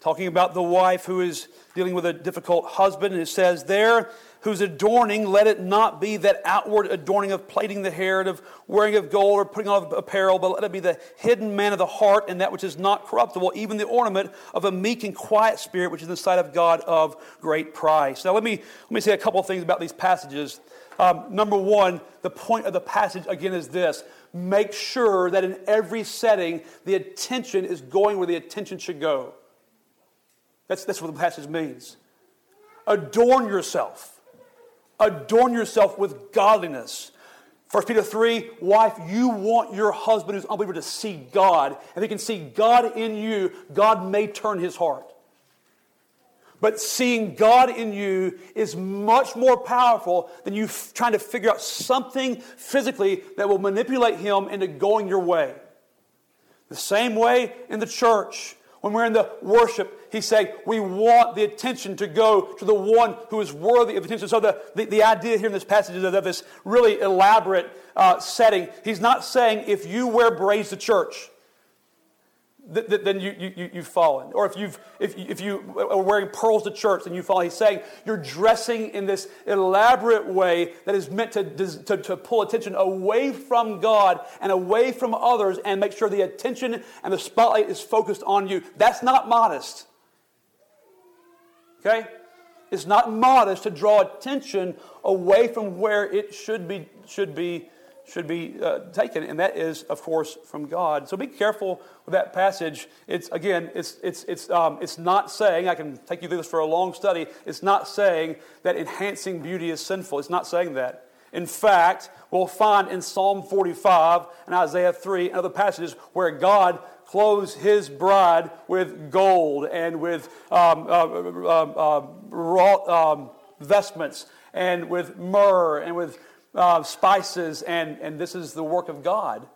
talking about the wife who is dealing with a difficult husband. And it says there, whose adorning, let it not be that outward adorning of plaiting the hair and of wearing of gold or putting on apparel, but let it be the hidden man of the heart and that which is not corruptible, even the ornament of a meek and quiet spirit, which is in the sight of God of great price. Now, let me, let me say a couple of things about these passages. Um, number one, the point of the passage again is this make sure that in every setting the attention is going where the attention should go. That's, that's what the passage means. Adorn yourself Adorn yourself with godliness. 1 Peter 3, wife, you want your husband who's unbeliever to see God. If he can see God in you, God may turn his heart. But seeing God in you is much more powerful than you f- trying to figure out something physically that will manipulate him into going your way. The same way in the church. When we're in the worship, he's saying we want the attention to go to the one who is worthy of attention. So the, the, the idea here in this passage is of this really elaborate uh, setting. He's not saying if you wear braids to church, th- th- then you, you, you've fallen. Or if, you've, if, if you are wearing pearls to church, then you fall. He's saying you're dressing in this elaborate way that is meant to, to, to pull attention away from God and away from others and make sure the attention and the spotlight is focused on you. That's not modest. Okay? It's not modest to draw attention away from where it should be, should be should be uh, taken, and that is, of course, from God. So be careful with that passage. It's again, it's it's it's um, it's not saying I can take you through this for a long study. It's not saying that enhancing beauty is sinful. It's not saying that. In fact, we'll find in Psalm 45 and Isaiah 3 and other passages where God clothes his bride with gold and with um, uh, uh, uh, raw, um, vestments and with myrrh and with uh, spices, and, and this is the work of God.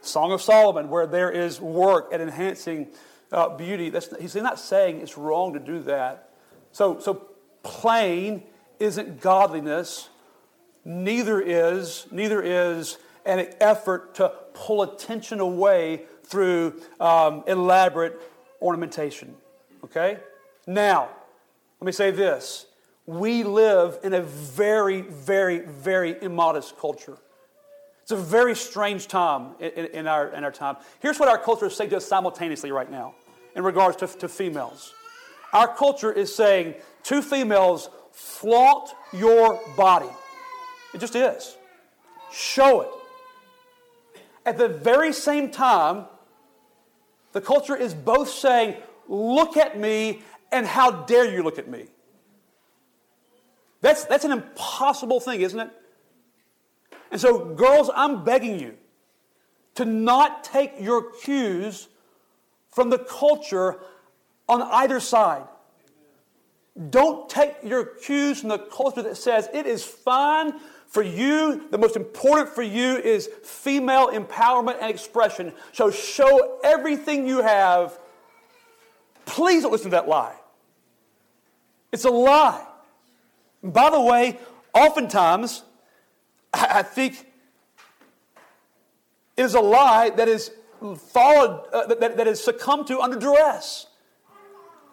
Song of Solomon, where there is work at enhancing uh, beauty. That's, he's not saying it's wrong to do that. So, so plain isn't godliness. Neither is neither is an effort to pull attention away through um, elaborate ornamentation. Okay. Now, let me say this: we live in a very, very, very immodest culture. It's a very strange time in, in, our, in our time. Here's what our culture is saying to us simultaneously right now in regards to, to females. Our culture is saying to females, flaunt your body. It just is. Show it. At the very same time, the culture is both saying, look at me and how dare you look at me. That's, that's an impossible thing, isn't it? And so, girls, I'm begging you to not take your cues from the culture on either side. Don't take your cues from the culture that says it is fine for you, the most important for you is female empowerment and expression. So show everything you have. Please don't listen to that lie. It's a lie. By the way, oftentimes, I think it is a lie that is followed, uh, that, that is succumbed to under duress.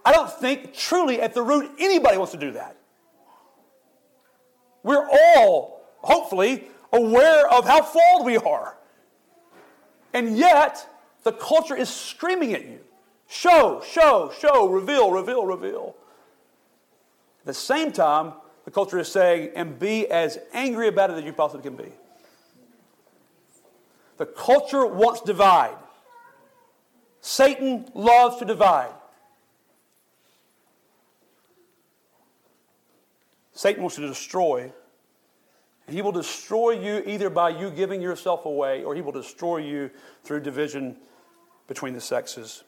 I don't think truly at the root anybody wants to do that. We're all, hopefully, aware of how flawed we are. And yet, the culture is screaming at you show, show, show, reveal, reveal, reveal. At the same time, the culture is saying, and be as angry about it as you possibly can be. The culture wants divide. Satan loves to divide. Satan wants to destroy, He will destroy you either by you giving yourself away or he will destroy you through division between the sexes.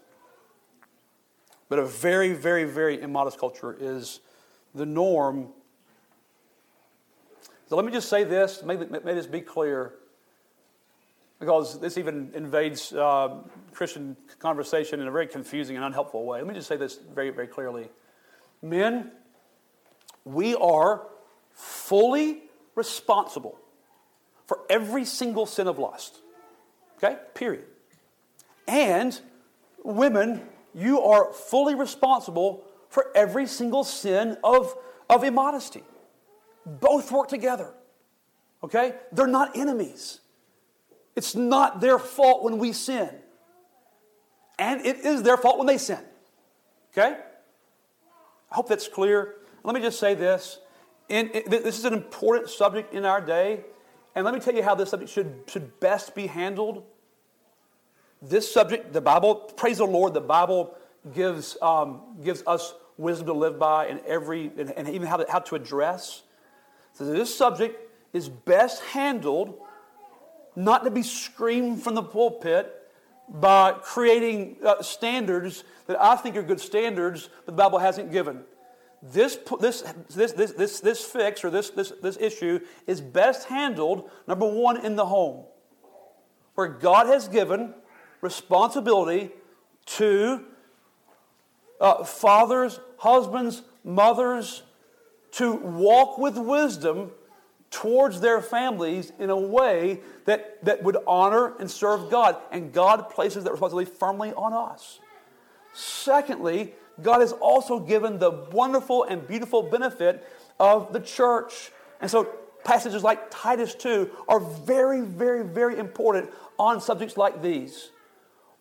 But a very, very, very immodest culture is the norm. So let me just say this, may, may this be clear, because this even invades uh, Christian conversation in a very confusing and unhelpful way. Let me just say this very, very clearly. Men, we are fully responsible for every single sin of lust. Okay? Period. And women, you are fully responsible for every single sin of, of immodesty. Both work together. Okay? They're not enemies. It's not their fault when we sin. And it is their fault when they sin. Okay? I hope that's clear. Let me just say this this is an important subject in our day. And let me tell you how this subject should, should best be handled. This subject, the Bible, praise the Lord, the Bible gives, um, gives us wisdom to live by and, every, and, and even how to, how to address. So this subject is best handled not to be screamed from the pulpit by creating uh, standards that I think are good standards, but the Bible hasn't given. This, this, this, this, this, fix or this, this, this issue is best handled, number one, in the home, where God has given responsibility to uh, fathers, husbands, mothers to walk with wisdom towards their families in a way that, that would honor and serve God. And God places that responsibility firmly on us. Secondly, God has also given the wonderful and beautiful benefit of the church. And so passages like Titus 2 are very, very, very important on subjects like these,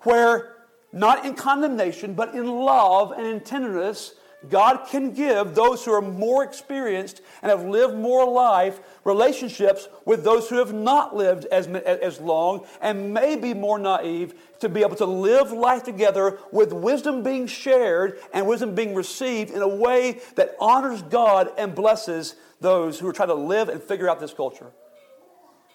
where not in condemnation, but in love and in tenderness, God can give those who are more experienced and have lived more life relationships with those who have not lived as, as long and may be more naive to be able to live life together with wisdom being shared and wisdom being received in a way that honors God and blesses those who are trying to live and figure out this culture.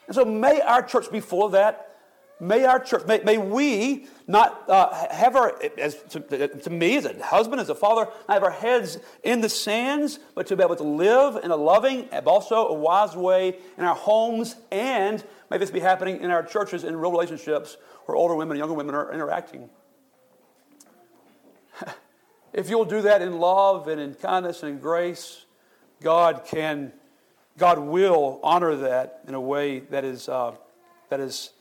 And so may our church be full of that. May our church, may, may we not uh, have our, as to, to, me as a husband, as a father, not have our heads in the sands, but to be able to live in a loving and also a wise way in our homes, and may this be happening in our churches in real relationships where older women and younger women are interacting. if you'll do that in love and in kindness and in grace, God can, God will honor that in a way that is, uh, that is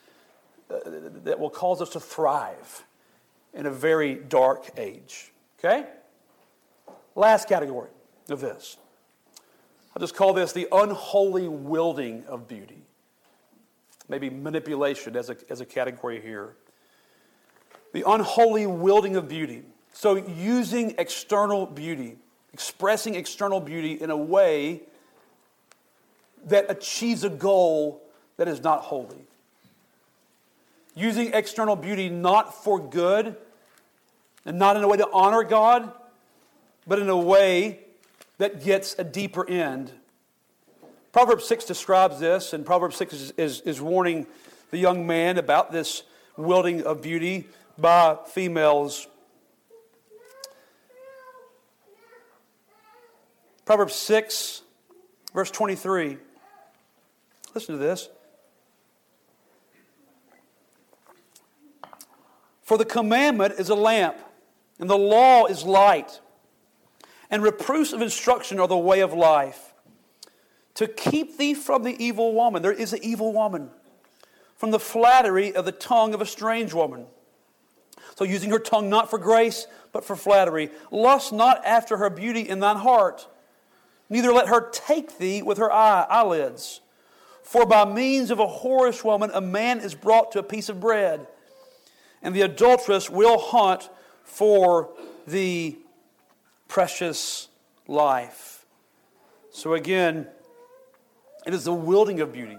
Uh, that will cause us to thrive in a very dark age. Okay? Last category of this. I'll just call this the unholy wielding of beauty. Maybe manipulation as a, as a category here. The unholy wielding of beauty. So, using external beauty, expressing external beauty in a way that achieves a goal that is not holy using external beauty not for good and not in a way to honor God, but in a way that gets a deeper end. Proverbs 6 describes this, and Proverbs 6 is, is, is warning the young man about this wielding of beauty by females. Proverbs 6, verse 23. Listen to this. For the commandment is a lamp, and the law is light, and reproofs of instruction are the way of life. To keep thee from the evil woman, there is an evil woman, from the flattery of the tongue of a strange woman. So, using her tongue not for grace, but for flattery. Lust not after her beauty in thine heart, neither let her take thee with her eye, eyelids. For by means of a whorish woman, a man is brought to a piece of bread and the adulteress will hunt for the precious life. So again, it is the wielding of beauty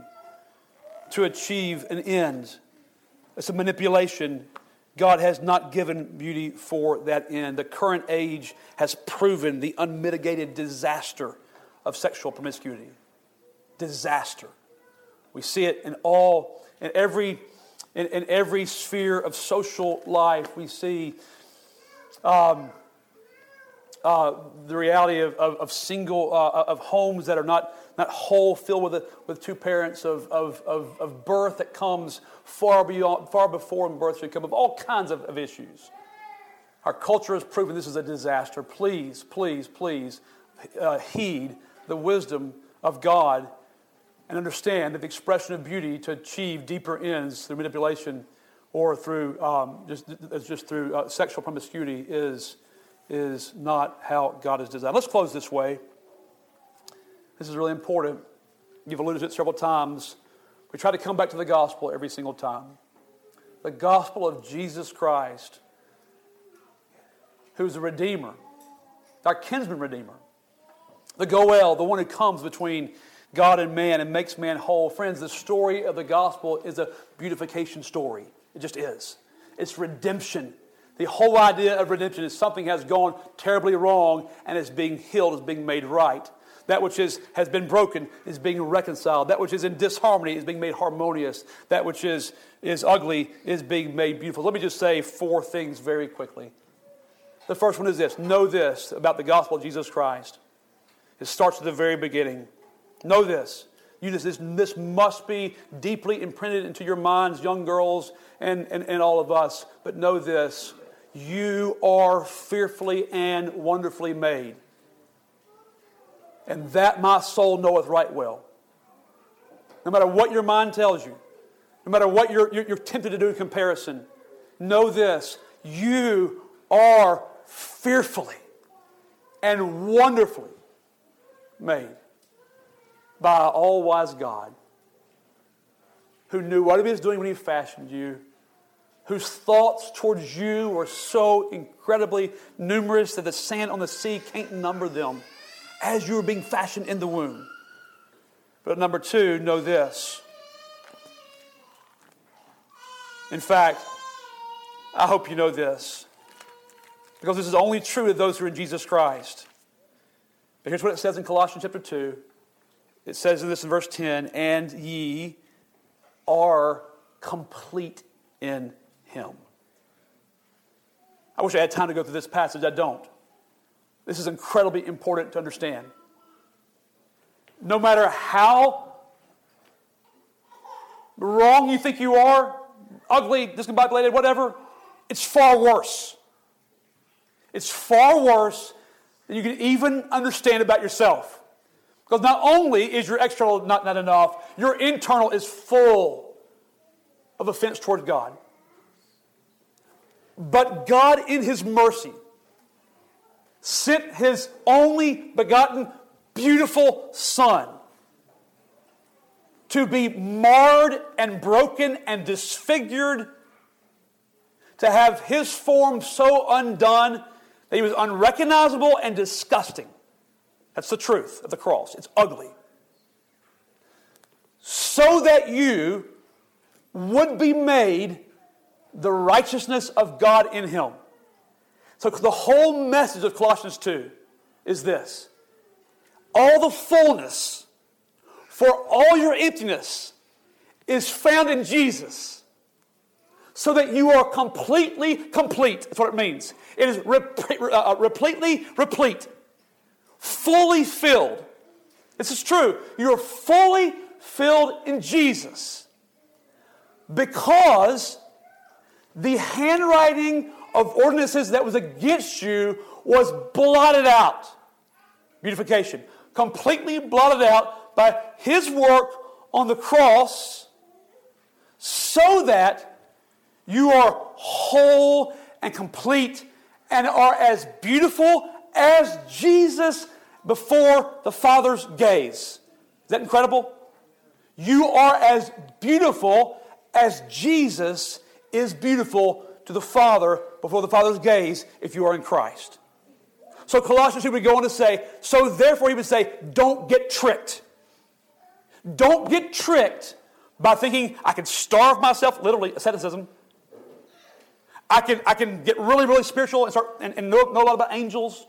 to achieve an end. It's a manipulation. God has not given beauty for that end. The current age has proven the unmitigated disaster of sexual promiscuity. disaster. We see it in all, in every, in, in every sphere of social life. We see um, uh, the reality of, of, of single, uh, of homes that are not, not whole, filled with, a, with two parents, of, of, of, of birth that comes far, beyond, far before birth should come, of all kinds of, of issues. Our culture has proven this is a disaster. Please, please, please uh, heed the wisdom of God and understand that the expression of beauty to achieve deeper ends through manipulation or through um, just, just through uh, sexual promiscuity is is not how God has designed. Let's close this way. This is really important. You've alluded to it several times. We try to come back to the gospel every single time. The gospel of Jesus Christ, who's the Redeemer, our kinsman Redeemer, the Goel, the one who comes between God and man and makes man whole. Friends, the story of the gospel is a beautification story. It just is. It's redemption the whole idea of redemption is something has gone terribly wrong and is being healed, is being made right. That which is, has been broken is being reconciled. That which is in disharmony is being made harmonious. That which is, is ugly is being made beautiful. Let me just say four things very quickly. The first one is this know this about the gospel of Jesus Christ. It starts at the very beginning. Know this. You just, this, this must be deeply imprinted into your minds, young girls, and, and, and all of us. But know this you are fearfully and wonderfully made. And that my soul knoweth right well. No matter what your mind tells you, no matter what you're, you're, you're tempted to do in comparison, know this you are fearfully and wonderfully made by all wise God who knew what he was doing when he fashioned you whose thoughts towards you are so incredibly numerous that the sand on the sea can't number them as you were being fashioned in the womb. But number two, know this. In fact, I hope you know this because this is only true of those who are in Jesus Christ. But here's what it says in Colossians chapter 2. It says in this in verse 10 and ye are complete in him. I wish I had time to go through this passage. I don't. This is incredibly important to understand. No matter how wrong you think you are, ugly, discombobulated, whatever, it's far worse. It's far worse than you can even understand about yourself. Because not only is your external not, not enough, your internal is full of offense towards God. But God, in His mercy, sent His only begotten, beautiful Son to be marred and broken and disfigured, to have His form so undone that He was unrecognizable and disgusting. That's the truth of the cross. It's ugly. So that you would be made the righteousness of God in him. So the whole message of Colossians 2 is this all the fullness for all your emptiness is found in Jesus. So that you are completely complete. That's what it means. It is rep- uh, repletely replete, fully filled. This is true. You're fully filled in Jesus because the handwriting of ordinances that was against you was blotted out. Beautification. Completely blotted out by his work on the cross so that you are whole and complete and are as beautiful as Jesus before the Father's gaze. Is that incredible? You are as beautiful as Jesus is beautiful to the Father before the Father's gaze if you are in Christ. So Colossians 2 would go on to say, so therefore he would say, don't get tricked. Don't get tricked by thinking I can starve myself, literally, asceticism. I can, I can get really, really spiritual and, start, and, and know, know a lot about angels.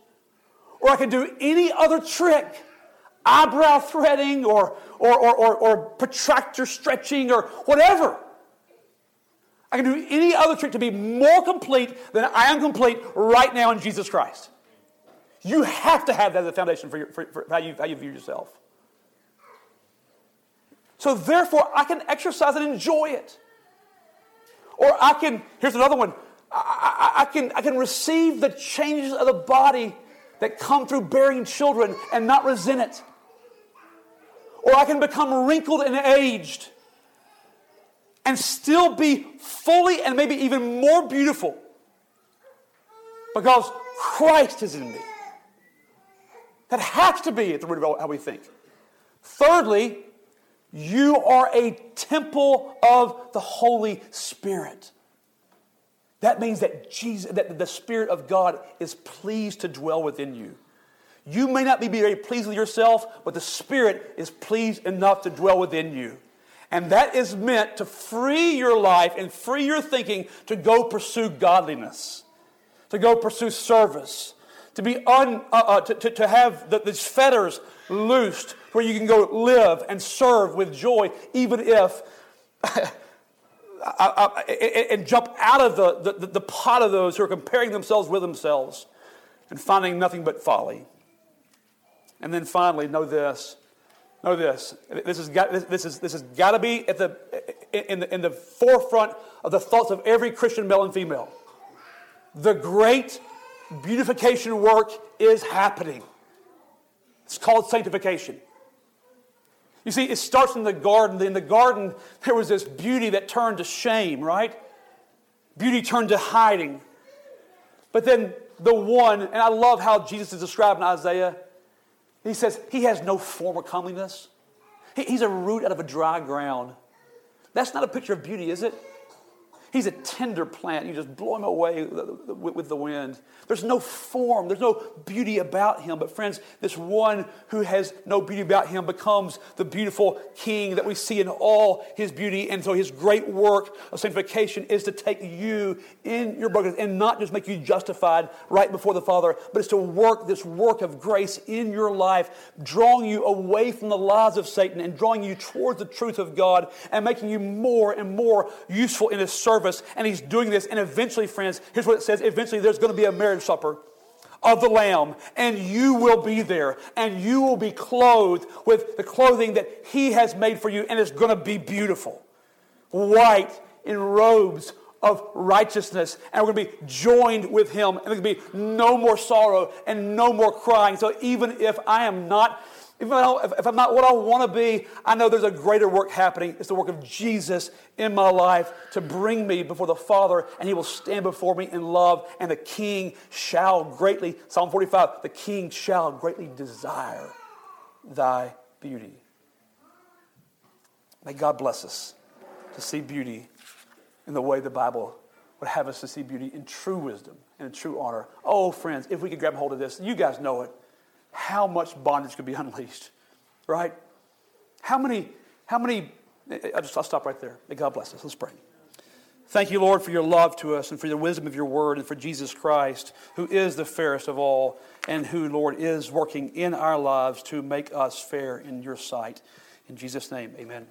Or I can do any other trick. eyebrow threading or, or, or, or, or protractor stretching or whatever. I can do any other trick to be more complete than I am complete right now in Jesus Christ. You have to have that as a foundation for, your, for, for how, you, how you view yourself. So therefore, I can exercise and enjoy it. Or I can, here's another one, I, I, I, can, I can receive the changes of the body that come through bearing children and not resent it. Or I can become wrinkled and aged and still be fully and maybe even more beautiful because Christ is in me. That has to be at the root of how we think. Thirdly, you are a temple of the Holy Spirit. That means that Jesus, that the Spirit of God is pleased to dwell within you. You may not be very pleased with yourself, but the Spirit is pleased enough to dwell within you. And that is meant to free your life and free your thinking to go pursue godliness, to go pursue service, to be un, uh, uh, to, to, to, have the, these fetters loosed where you can go live and serve with joy, even if. and jump out of the, the, the pot of those who are comparing themselves with themselves and finding nothing but folly. And then finally, know this. Know this. This has got, this is, this has got to be at the, in, the, in the forefront of the thoughts of every Christian male and female. The great beautification work is happening. It's called sanctification. You see, it starts in the garden. In the garden, there was this beauty that turned to shame, right? Beauty turned to hiding. But then the one, and I love how Jesus is described in Isaiah. He says, He has no form of comeliness. He's a root out of a dry ground. That's not a picture of beauty, is it? He's a tender plant. You just blow him away with the wind. There's no form, there's no beauty about him. But, friends, this one who has no beauty about him becomes the beautiful king that we see in all his beauty. And so, his great work of sanctification is to take you in your brokenness and not just make you justified right before the Father, but it's to work this work of grace in your life, drawing you away from the lies of Satan and drawing you towards the truth of God and making you more and more useful in his service service, and he's doing this. And eventually, friends, here's what it says eventually, there's going to be a marriage supper of the Lamb, and you will be there, and you will be clothed with the clothing that He has made for you, and it's going to be beautiful. White in robes of righteousness, and we're going to be joined with Him, and there's going to be no more sorrow and no more crying. So even if I am not if, I if I'm not what I want to be, I know there's a greater work happening. It's the work of Jesus in my life to bring me before the Father, and He will stand before me in love, and the King shall greatly, Psalm 45, the King shall greatly desire thy beauty. May God bless us to see beauty in the way the Bible would have us to see beauty in true wisdom and in true honor. Oh, friends, if we could grab hold of this, you guys know it how much bondage could be unleashed, right? How many, how many, I'll, just, I'll stop right there. May God bless us. Let's pray. Thank you, Lord, for your love to us and for the wisdom of your word and for Jesus Christ, who is the fairest of all and who, Lord, is working in our lives to make us fair in your sight. In Jesus' name, amen.